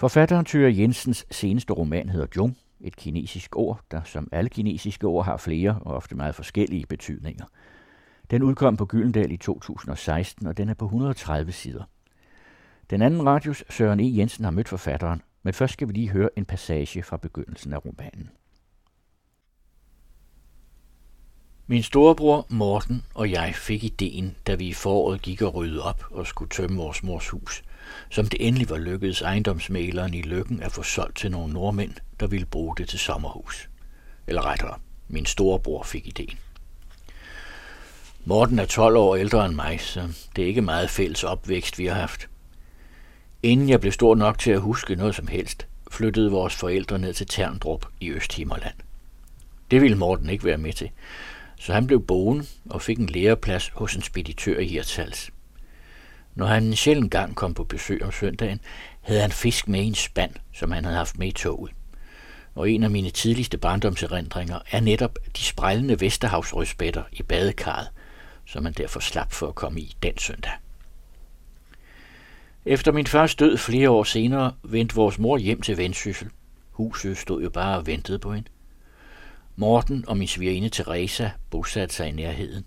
Forfatteren Thyre Jensens seneste roman hedder Jung, et kinesisk ord, der som alle kinesiske ord har flere og ofte meget forskellige betydninger. Den udkom på Gyldendal i 2016, og den er på 130 sider. Den anden radios Søren E. Jensen har mødt forfatteren, men først skal vi lige høre en passage fra begyndelsen af romanen. Min storebror Morten og jeg fik ideen, da vi i foråret gik og rydde op og skulle tømme vores mors hus, som det endelig var lykkedes ejendomsmaleren i Lykken at få solgt til nogle nordmænd, der ville bruge det til sommerhus. Eller rettere, min storebror fik ideen. Morten er 12 år ældre end mig, så det er ikke meget fælles opvækst, vi har haft. Inden jeg blev stor nok til at huske noget som helst, flyttede vores forældre ned til Terndrup i Østhimmerland. Det ville Morten ikke være med til, så han blev boende og fik en læreplads hos en speditør i Hirtshals. Når han en sjældent gang kom på besøg om søndagen, havde han fisk med i en spand, som han havde haft med i toget. Og en af mine tidligste barndomserindringer er netop de sprællende Vesterhavsrødspætter i badekarret, som man derfor slap for at komme i den søndag. Efter min fars død flere år senere vendte vores mor hjem til Vendsyssel. Huset stod jo bare og ventede på hende. Morten og min svigerinde Teresa bosatte sig i nærheden,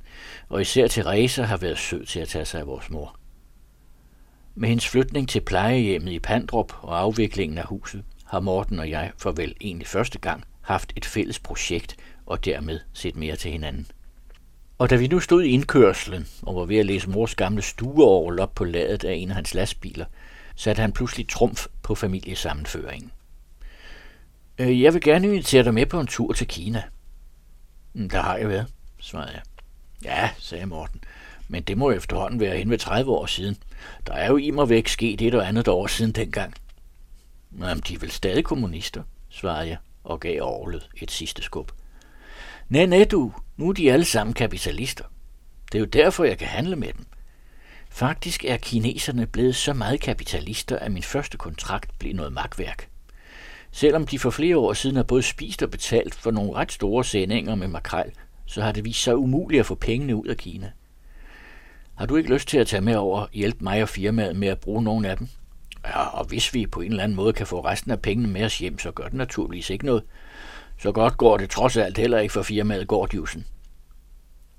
og især Teresa har været sød til at tage sig af vores mor. Med hendes flytning til plejehjemmet i Pandrup og afviklingen af huset, har Morten og jeg for vel egentlig første gang haft et fælles projekt og dermed set mere til hinanden. Og da vi nu stod i indkørslen og var ved at læse mors gamle stueorgel op på ladet af en af hans lastbiler, satte han pludselig trumf på familiesammenføringen. Øh, jeg vil gerne invitere dig med på en tur til Kina. Mm, der har jeg været, svarede jeg. Ja, sagde Morten, men det må efterhånden være hen ved 30 år siden. Der er jo i mig væk sket et og andet år siden dengang. Jamen, de er vel stadig kommunister, svarede jeg og gav orlet et sidste skub. Nej, nej du, nu er de alle sammen kapitalister. Det er jo derfor, jeg kan handle med dem. Faktisk er kineserne blevet så meget kapitalister, at min første kontrakt blev noget magtværk. Selvom de for flere år siden har både spist og betalt for nogle ret store sendinger med makrel, så har det vist sig umuligt at få pengene ud af Kina. Har du ikke lyst til at tage med over og hjælpe mig og firmaet med at bruge nogle af dem? Ja, og hvis vi på en eller anden måde kan få resten af pengene med os hjem, så gør det naturligvis ikke noget. Så godt går det trods alt heller ikke for firmaet Gårdjusen.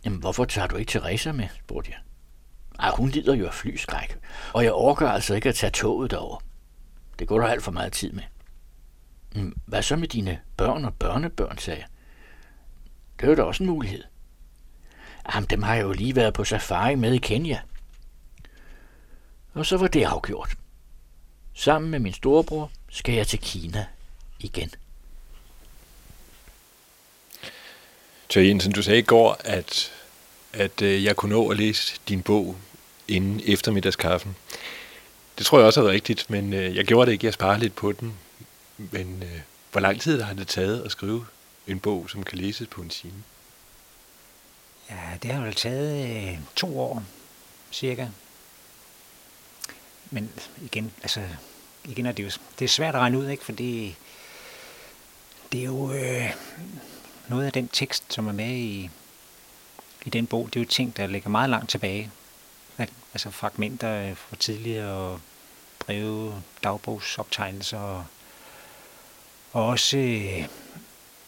Jamen, hvorfor tager du ikke Teresa med, spurgte jeg. Ej, hun lider jo af flyskræk, og jeg orker altså ikke at tage toget derover. Det går der alt for meget tid med. Mm, hvad så med dine børn og børnebørn, sagde jeg. Det er jo da også en mulighed. Jamen, dem har jeg jo lige været på safari med i Kenya. Og så var det afgjort. Sammen med min storebror skal jeg til Kina igen. Så Jensen, du sagde i går, at, at øh, jeg kunne nå at læse din bog inden eftermiddagskaffen. Det tror jeg også er rigtigt, men øh, jeg gjorde det ikke. Jeg sparede lidt på den. Men øh, hvor lang tid har det taget at skrive en bog, som kan læses på en time? Ja, det har jo taget øh, to år, cirka. Men igen, altså, igen er det jo det er svært at regne ud, ikke? fordi det er jo øh, noget af den tekst, som er med i, i den bog, det er jo ting, der ligger meget langt tilbage. Altså fragmenter øh, fra tidligere breve, dagbogsoptegnelser og og også øh,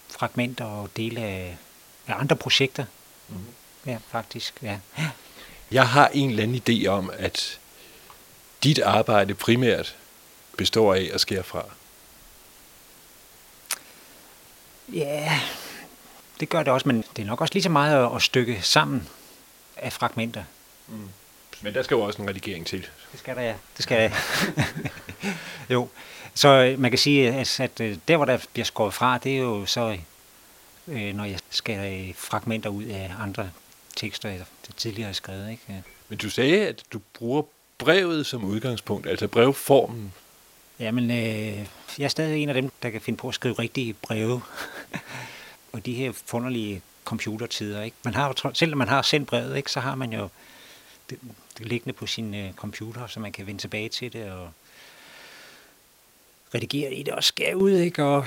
fragmenter og dele af, af andre projekter. Mm. Ja, faktisk, ja. Jeg har en eller anden idé om, at dit arbejde primært består af at skære fra. Ja, det gør det også, men det er nok også lige så meget at stykke sammen af fragmenter. Mm. Men der skal jo også en redigering til. Det skal der, ja. Det skal der. jo, så man kan sige, at, at øh, der, hvor der bliver skåret fra, det er jo så, øh, når jeg skal fragmenter ud af andre tekster, jeg tidligere har skrevet. Ikke? Men du sagde, at du bruger brevet som udgangspunkt, altså brevformen. Jamen, øh, jeg er stadig en af dem, der kan finde på at skrive rigtige breve. og de her funderlige computertider, ikke? Man har selvom man har sendt brevet, ikke, så har man jo det, det liggende på sin øh, computer, så man kan vende tilbage til det og redigere i det og skære ud, ikke? Og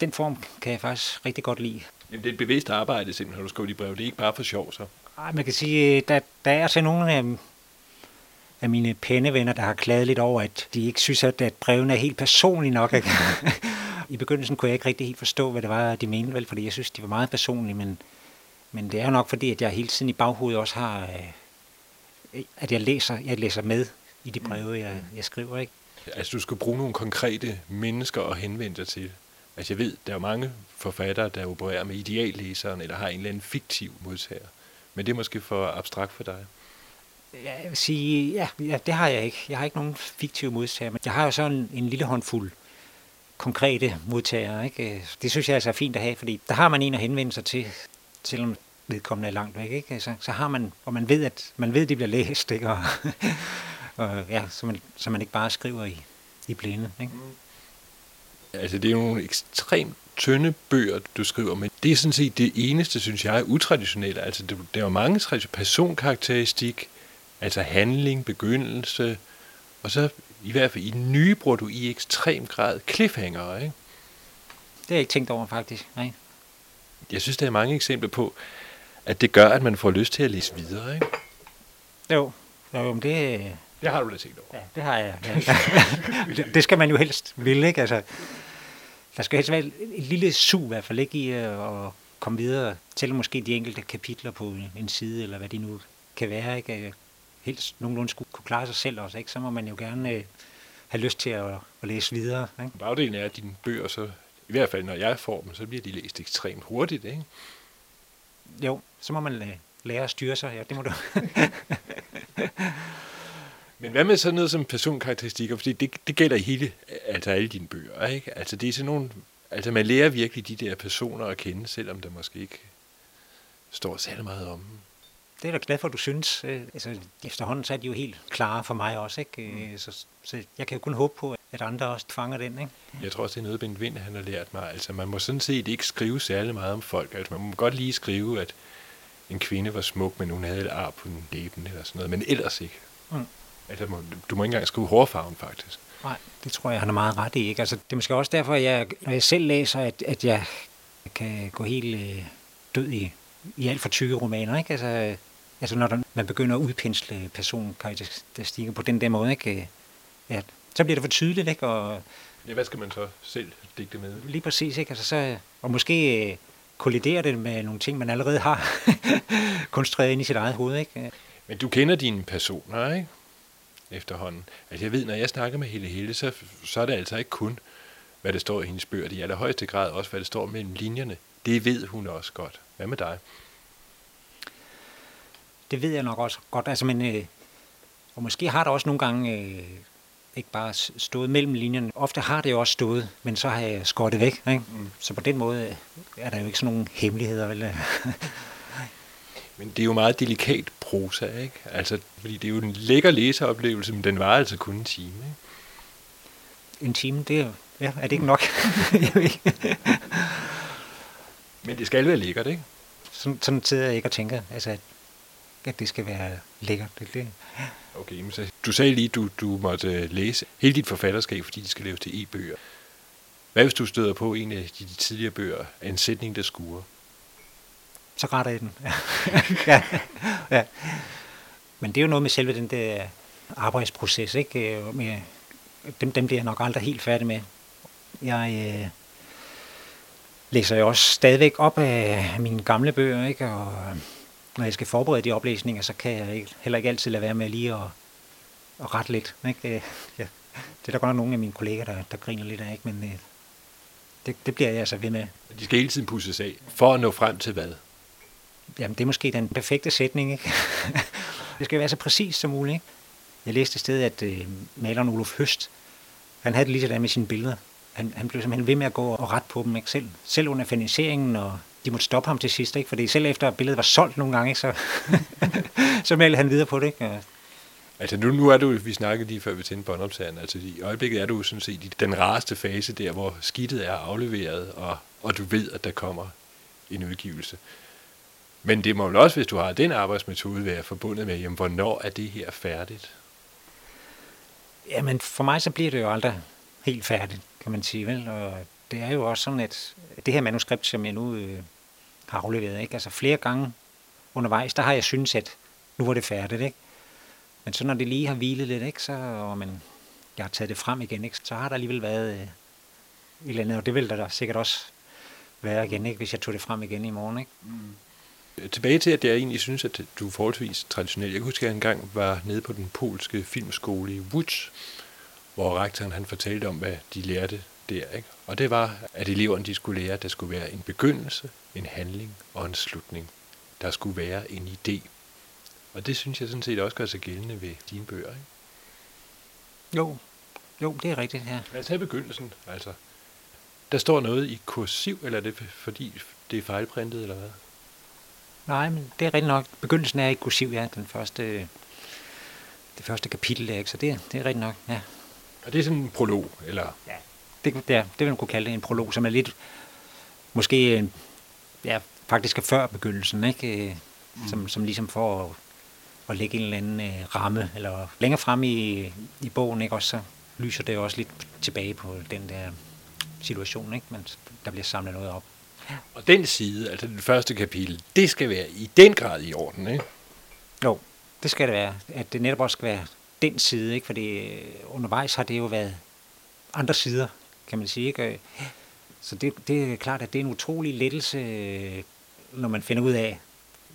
den form kan jeg faktisk rigtig godt lide. Jamen, det er et bevidst arbejde, simpelthen, når du skriver de brev. Det er ikke bare for sjov, så? Nej, man kan sige, der, der er altså nogle, øh, af mine pennevenner, der har klaget lidt over, at de ikke synes, at, at brevene er helt personlige nok. Ikke? I begyndelsen kunne jeg ikke rigtig helt forstå, hvad det var, de mente, vel, fordi jeg synes, de var meget personlige, men, men det er jo nok fordi, at jeg hele tiden i baghovedet også har, øh, at jeg læser, jeg læser med i de breve, jeg, jeg skriver. Ikke? Altså, du skal bruge nogle konkrete mennesker at henvende dig til. Altså, jeg ved, der er mange forfattere, der opererer med ideallæseren, eller har en eller anden fiktiv modtager. Men det er måske for abstrakt for dig. Ja, jeg vil sige, ja, ja, det har jeg ikke. Jeg har ikke nogen fiktive modtager, men jeg har jo sådan en, lille håndfuld konkrete modtagere. Ikke? Det synes jeg altså er fint at have, fordi der har man en at henvende sig til, selvom vedkommende er langt væk. Ikke? Så, så har man, og man ved, at man ved, at de bliver læst, ikke? Og, og ja, så, man, så man ikke bare skriver i, i blinde. Ikke? Altså, det er jo nogle ekstremt tynde bøger, du skriver, men det er sådan set det eneste, synes jeg, er utraditionelt. Altså, det, der er jo mange personkarakteristik, altså handling, begyndelse, og så i hvert fald i nye bruger du i ekstrem grad cliffhanger, ikke? Det har jeg ikke tænkt over, faktisk. Nej. Jeg synes, der er mange eksempler på, at det gør, at man får lyst til at læse videre, ikke? Jo, jo men det... Det har du da tænkt over. Ja, det har jeg. Ja. det skal man jo helst vil, ikke? Altså, der skal helst være et lille sug i hvert fald ikke i at komme videre til måske de enkelte kapitler på en side, eller hvad de nu kan være, ikke? Helst nogenlunde skulle kunne klare sig selv også, ikke? Så må man jo gerne øh, have lyst til at, at læse videre, ikke? Bagdelen er, at dine bøger så, i hvert fald når jeg får dem, så bliver de læst ekstremt hurtigt, ikke? Jo, så må man lære at styre sig, ja, det må du. Men hvad med sådan noget som personkarakteristikker? Fordi det, det gælder i hele, altså alle dine bøger, ikke? Altså det er sådan nogle, altså man lærer virkelig de der personer at kende, selvom der måske ikke står særlig meget om dem. Det er da glad for, at du synes. Øh, altså, efterhånden så er de jo helt klare for mig også. Ikke? Mm. Så, så jeg kan jo kun håbe på, at andre også fanger den. Ikke? Jeg tror også, det er noget, Ben Vind han har lært mig. Altså, man må sådan set ikke skrive særlig meget om folk. Altså, man må godt lige skrive, at en kvinde var smuk, men hun havde et ar på den læben eller sådan noget. Men ellers ikke. Mm. Altså, du må ikke engang skrive hårfarven, faktisk. Nej, det tror jeg, han er meget ret i. Ikke? Altså, det er måske også derfor, at jeg, når jeg selv læser, at, at jeg kan gå helt øh, død i, i alt for tykke romaner. Ikke? Altså, altså når der, man begynder at udpensle personkarakteristikker på den der måde, ikke? Ja, så bliver det for tydeligt. Ikke? Og, ja, hvad skal man så selv digte med? Lige præcis. Ikke? Altså, så, og måske øh, kolliderer det med nogle ting, man allerede har konstrueret ind i sit eget hoved. Ikke? Men du kender dine personer, ikke? Efterhånden. Altså jeg ved, når jeg snakker med Helle Helle, så, så er det altså ikke kun, hvad der står i hendes bøger. Det er i allerhøjeste grad også, hvad der står mellem linjerne. Det ved hun også godt. Hvad med dig? Det ved jeg nok også godt. Altså, men, øh, og måske har der også nogle gange øh, ikke bare stået mellem linjerne. Ofte har det jo også stået, men så har jeg skåret det væk. Ikke? Mm. Så på den måde er der jo ikke sådan nogle hemmeligheder. Vel? Men det er jo meget delikat prosa, ikke? Altså, fordi det er jo en lækker læseoplevelse, men den var altså kun en time, ikke? En time, det er, ja, er det ikke nok? men det skal være lækkert, ikke? Sådan, sådan sidder jeg ikke og tænker, altså, at, at det skal være lækkert. Det, det. Okay, men så, du sagde lige, du, du måtte øh, læse hele dit forfatterskab, fordi det skal laves til e-bøger. Hvad hvis du støder på en af de tidligere bøger, en sætning, der skuer? Så retter jeg den. ja, ja. Men det er jo noget med selve den der arbejdsproces, ikke? Øh, med, dem, dem bliver jeg nok aldrig helt færdig med. Jeg øh, læser jo også stadigvæk op af mine gamle bøger, ikke? Og øh, når jeg skal forberede de oplæsninger, så kan jeg ikke, heller ikke altid lade være med lige at, at rette lidt. Ikke? Øh, ja. Det er der godt nok nogle af mine kolleger, der, der griner lidt af, ikke? men øh, det, det bliver jeg altså ved med. De skal hele tiden pusses af, for at nå frem til hvad? Jamen det er måske den perfekte sætning. Ikke? det skal være så præcis som muligt. Ikke? Jeg læste et sted, at øh, maleren Olof Høst, han havde det lige sådan med sine billeder. Han, han blev simpelthen ved med at gå og rette på dem, ikke? Selv, selv under finansieringen, og de måtte stoppe ham til sidst, ikke? fordi selv efter billedet var solgt nogle gange, ikke? så, så malede han videre på det. Ikke? Altså nu, nu er du, vi snakkede lige før vi tændte båndoptageren, altså i øjeblikket er du sådan set i den rareste fase der, hvor skidtet er afleveret, og, og du ved, at der kommer en udgivelse. Men det må vel også, hvis du har den arbejdsmetode, være forbundet med, jamen, hvornår er det her færdigt? Jamen, for mig så bliver det jo aldrig helt færdigt, kan man sige. Vel? Og det er jo også sådan, at det her manuskript, som jeg nu øh, har afleveret, ikke? Altså flere gange undervejs, der har jeg synes, at nu var det færdigt. Ikke? Men så når det lige har hvilet lidt, ikke, så, og man, jeg har taget det frem igen, ikke, så har der alligevel været øh, et eller andet, og det vil der da sikkert også være igen, ikke, hvis jeg tog det frem igen i morgen. Ikke? Mm. Tilbage til, at jeg egentlig synes, at du er forholdsvis traditionel. Jeg kan huske, at jeg engang var nede på den polske filmskole i Łódź, hvor rektoren han fortalte om, hvad de lærte der. Ikke? Og det var, at eleverne de skulle lære, at der skulle være en begyndelse, en handling og en slutning. Der skulle være en idé. Og det synes jeg sådan set også gør sig gældende ved dine bøger. Ikke? Jo, jo, det er rigtigt, ja. Lad os have begyndelsen. Altså, der står noget i kursiv, eller er det fordi det er fejlprintet, eller hvad? Nej, men det er rigtigt nok. Begyndelsen er i kursiv, ja. Den første, det første kapitel der, ikke? Så det, det er rigtigt nok, ja. Og det er sådan en prolog, eller? Ja, det, det, er, det vil man kunne kalde det en prolog, som er lidt, måske, ja, faktisk er før begyndelsen, ikke? Mm. Som, som ligesom får at, at lægge en eller anden uh, ramme, eller længere frem i, i bogen, ikke? Også så lyser det også lidt tilbage på den der situation, ikke? Men der bliver samlet noget op. Og den side, altså det første kapitel, det skal være i den grad i orden, ikke? Jo, det skal det være. At det netop også skal være den side, ikke? Fordi øh, undervejs har det jo været andre sider, kan man sige, ikke? Så det, det er klart, at det er en utrolig lettelse, når man finder ud af,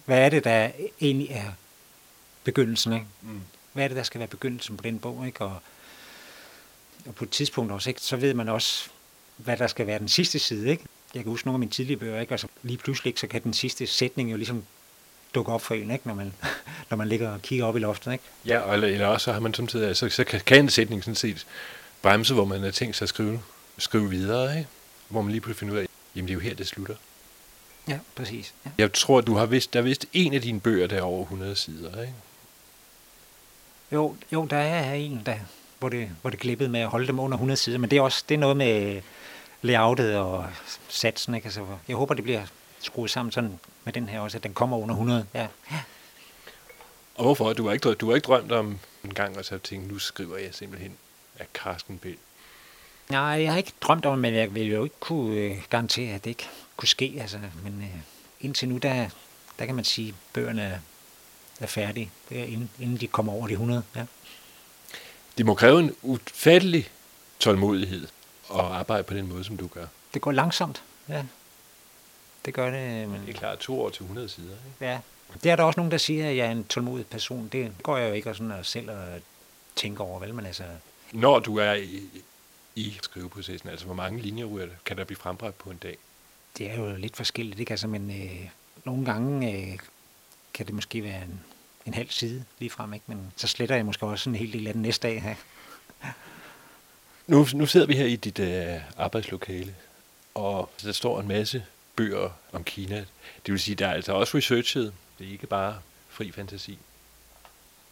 hvad er det, der egentlig er begyndelsen, ikke? Mm. Hvad er det, der skal være begyndelsen på den bog, ikke? Og, og på et tidspunkt også, ikke? Så ved man også, hvad der skal være den sidste side, ikke? Jeg kan huske nogle af mine tidlige bøger, ikke? Altså lige pludselig, så kan den sidste sætning jo ligesom dukke op for en, ikke? Når, man, når man ligger og kigger op i loftet. Ikke? Ja, eller, eller også så har man samtidig, altså, så kan, kan en sætning sådan set bremse, hvor man har tænkt sig at skrive, skrive videre, ikke? hvor man lige pludselig finder ud af, jamen det er jo her, det slutter. Ja, præcis. Ja. Jeg tror, du har vist, der er vist en af dine bøger, der er over 100 sider, ikke? Jo, jo der er en, der, hvor, det, hvor det glippede med at holde dem under 100 sider, men det er også det er noget med layoutet og satsen. Ikke? Altså, jeg håber, det bliver skruet sammen sådan med den her også, at den kommer under 100. Ja. Og hvorfor? Du har ikke, du har ikke drømt om en gang, og så tænkt, nu skriver jeg simpelthen af Carsten Bill. Nej, jeg har ikke drømt om, men jeg vil jo ikke kunne øh, garantere, at det ikke kunne ske. Altså, men øh, indtil nu, der, der kan man sige, at bøgerne er, er færdige, det er inden, inden de kommer over de 100. Ja. Det må kræve en ufattelig tålmodighed at arbejde på den måde, som du gør. Det går langsomt, ja. Det gør det. Men... Det er klart to år til 100 sider. Ikke? Ja, det er der også nogen, der siger, at jeg er en tålmodig person. Det går jeg jo ikke og sådan at selv at tænke over, vel? Men altså... Når du er i, i skriveprocessen, altså hvor mange linjer kan der blive frembragt på en dag? Det er jo lidt forskelligt, ikke? Altså, men øh, nogle gange øh, kan det måske være en, en halv side lige frem, ikke? Men så sletter jeg måske også en hel del af den næste dag. Ja. Nu, nu sidder vi her i dit øh, arbejdslokale, og der står en masse bøger om Kina. Det vil sige, der er altså også researchet. Det er ikke bare fri fantasi.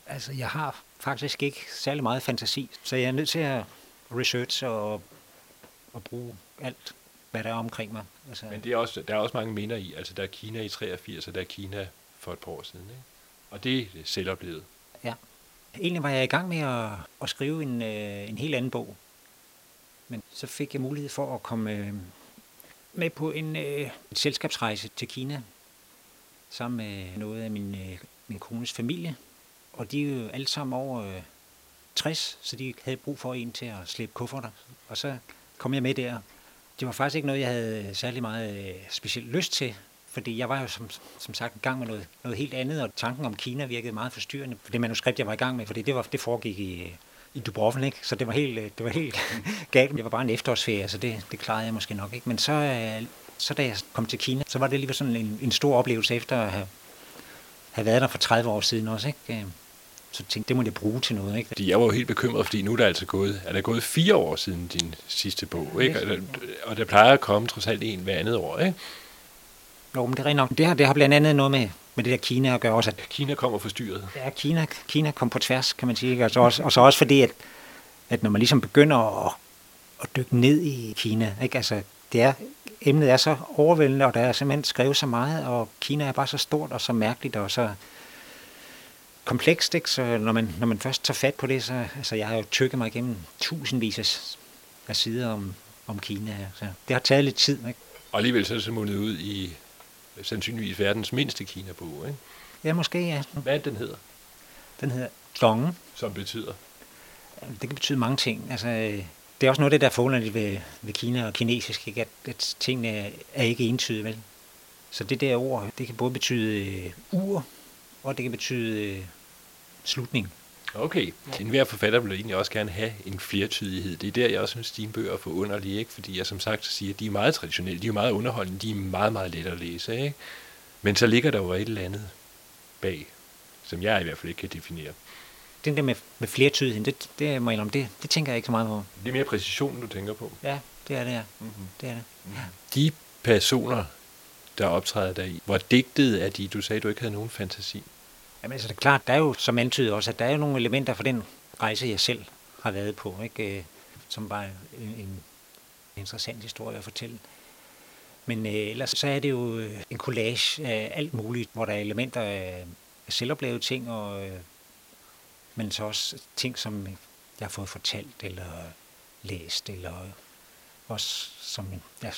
Altså, jeg har faktisk ikke særlig meget fantasi, så jeg er nødt til at researche og, og bruge alt, hvad der er omkring mig. Altså, Men det er også, der er også mange minder i. Altså, der er Kina i 83, og der er Kina for et par år siden. Ikke? Og det er selvoplevet. Ja. Egentlig var jeg i gang med at, at skrive en, øh, en helt anden bog. Så fik jeg mulighed for at komme øh, med på en, øh, en selskabsrejse til Kina, sammen med noget af min, øh, min kones familie. Og de er jo alle sammen over øh, 60, så de havde brug for en til at slæbe kufferter. Og så kom jeg med der. Det var faktisk ikke noget, jeg havde særlig meget øh, specielt lyst til, fordi jeg var jo som, som sagt i gang med noget, noget helt andet, og tanken om Kina virkede meget forstyrrende for det manuskript, jeg var i gang med, fordi det, var, det foregik i, i Dubrovnik, så det var helt, det var helt galt. Det var bare en efterårsferie, så det, det klarede jeg måske nok ikke. Men så, øh, så da jeg kom til Kina, så var det alligevel sådan en, en stor oplevelse efter at have, have været der for 30 år siden også. Ikke? Øh, så tænkte det må jeg bruge til noget. Ikke? Jeg var jo helt bekymret, fordi nu er der altså gået, er der gået fire år siden din sidste bog, ikke? Og, der, og der plejer at komme trods alt en hver andet år, ikke? Jo, men det er rent nok. Det har, det har blandt andet noget med, med det der Kina at gøre også. At, Kina kommer forstyrret. Ja, Kina, Kina kom på tværs, kan man sige. Ikke? Altså også, og så også fordi, at, at når man ligesom begynder at, at dykke ned i Kina, ikke? Altså, det er, emnet er så overvældende, og der er simpelthen skrevet så meget, og Kina er bare så stort og så mærkeligt, og så komplekst, ikke? så når man, når man først tager fat på det, så altså, jeg har jo tykket mig igennem tusindvis af, af sider om, om Kina. Så det har taget lidt tid. Ikke? Og alligevel så er det mundet ud i sandsynligvis verdens mindste Kina-bog, ikke? Ja, måske ja. Hvad den hedder? Den hedder Dong. Som betyder? Det kan betyde mange ting. Altså, det er også noget af det, der er forunderligt ved, ved Kina og kinesisk, ikke? At, at tingene er, ikke entydige, vel? Så det der ord, det kan både betyde uh, ur, og det kan betyde uh, slutning. Okay. En hver forfatter vil egentlig også gerne have en flertydighed. Det er der, jeg også synes, dine bøger er forunderlige, ikke? Fordi jeg som sagt siger, at de er meget traditionelle, de er meget underholdende, de er meget, meget let at læse, ikke? Men så ligger der jo et eller andet bag, som jeg i hvert fald ikke kan definere. Den der med, med flertydigheden, det, det, må jeg om, det, det tænker jeg ikke så meget på. Det er mere præcision, du tænker på. Ja, det er det, ja. Mm-hmm. Det er det. Ja. De personer, der optræder der i, hvor digtet er de? Du sagde, du ikke havde nogen fantasi. Jamen altså, det er klart, der er jo som antydet også, at der er jo nogle elementer fra den rejse, jeg selv har været på, ikke? Øh, som bare en, en interessant historie at fortælle. Men øh, ellers så er det jo øh, en collage af alt muligt, hvor der er elementer af selvoplevede ting, og, øh, men så også ting, som jeg har fået fortalt eller læst, eller også som jeg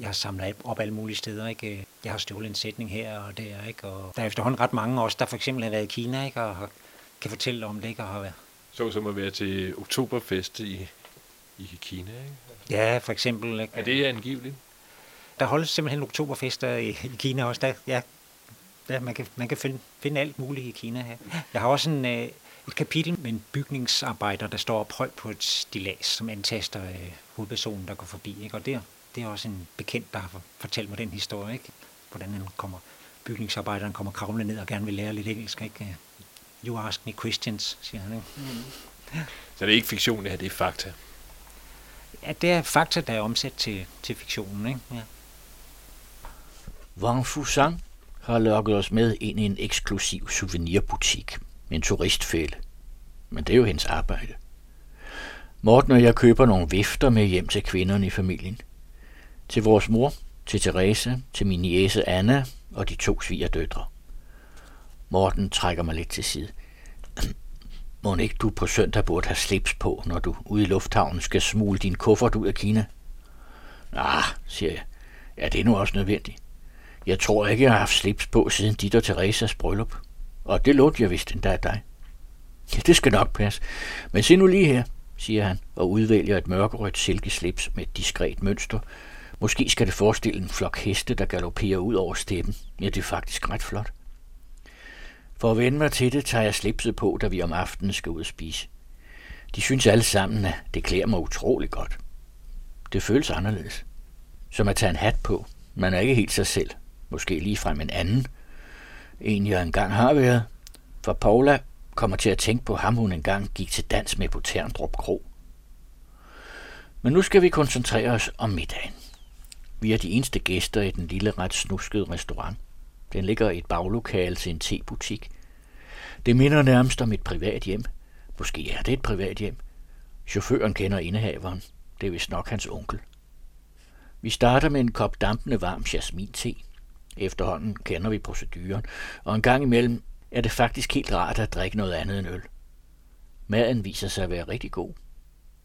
jeg har samlet op alle mulige steder. Ikke? Jeg har stjålet en sætning her og der. Ikke? Og der er efterhånden ret mange også, der for eksempel har været i Kina ikke? og kan fortælle om det. Ikke? Og har været. Så som at være til oktoberfest i, i Kina, ikke? Ja, for eksempel. Ikke? Er det angiveligt? Der holdes simpelthen oktoberfester i, i Kina også. Der, ja, ja, man kan, man kan finde, finde alt muligt i Kina her. Jeg har også en, øh, et kapitel med en bygningsarbejder, der står op højt på et stilas, som antaster øh, hovedpersonen, der går forbi. Ikke? Og der det er også en bekendt, der har fortalt mig den historie, ikke? hvordan han kommer, bygningsarbejderen kommer kravlende ned og gerne vil lære lidt engelsk. Ikke? You ask me questions, siger han. Ikke? Mm. Ja. Så det er ikke fiktion, det her, det er fakta? Ja, det er fakta, der er omsat til, til fiktionen. Ikke? Ja. Wang Fusang har lokket os med ind i en eksklusiv souvenirbutik. En turistfælde. Men det er jo hendes arbejde. Morten og jeg køber nogle vifter med hjem til kvinderne i familien. Til vores mor, til Therese, til min niece Anna og de to svigerdøtre. Morten trækker mig lidt til side. Må ikke du på søndag burde have slips på, når du ude i lufthavnen skal smule din kuffert ud af Kina? Ah, siger jeg. Ja, det er nu også nødvendigt. Jeg tror ikke, jeg har haft slips på siden dit og Theresas bryllup. Og det lånte jeg vist endda af dig. Ja, det skal nok passe. Men se nu lige her, siger han og udvælger et mørkerødt silkeslips med et diskret mønster, Måske skal det forestille en flok heste, der galopperer ud over steppen. Ja, det er faktisk ret flot. For at vende mig til det, tager jeg slipset på, da vi om aftenen skal ud og spise. De synes alle sammen, at det klæder mig utrolig godt. Det føles anderledes. Som at tage en hat på. Man er ikke helt sig selv. Måske lige frem en anden. En, jeg engang har været. For Paula kommer til at tænke på ham, hun engang gik til dans med på Terndrup Kro. Men nu skal vi koncentrere os om middagen. Vi er de eneste gæster i den lille ret snuskede restaurant. Den ligger i et baglokale til en tebutik. Det minder nærmest om et privat hjem. Måske er det et privat hjem. Chaufføren kender indehaveren. Det er vist nok hans onkel. Vi starter med en kop dampende varm jasmin-te. Efterhånden kender vi proceduren, og en gang imellem er det faktisk helt rart at drikke noget andet end øl. Maden viser sig at være rigtig god.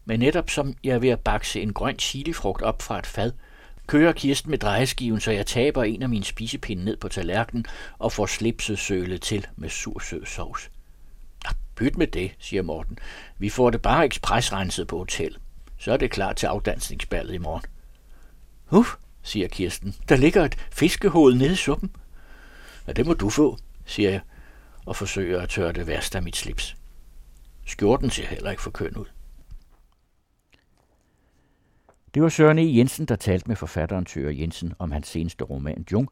Men netop som jeg er ved at bakse en grøn chilifrugt op fra et fad, kører Kirsten med drejeskiven, så jeg taber en af mine spisepinde ned på tallerkenen og får slipset sølet til med sur sød sovs. Ah, Byt med det, siger Morten. Vi får det bare ekspresrenset på hotel. Så er det klar til afdansningsballet i morgen. Uff, siger Kirsten. Der ligger et fiskehoved nede i suppen. Ja, det må du få, siger jeg, og forsøger at tørre det værste af mit slips. Skjorten ser heller ikke for køn ud. Det var Søren E. Jensen, der talte med forfatteren Tøre e. Jensen om hans seneste roman Jung,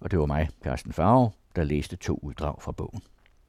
og det var mig, Carsten Farve, der læste to uddrag fra bogen.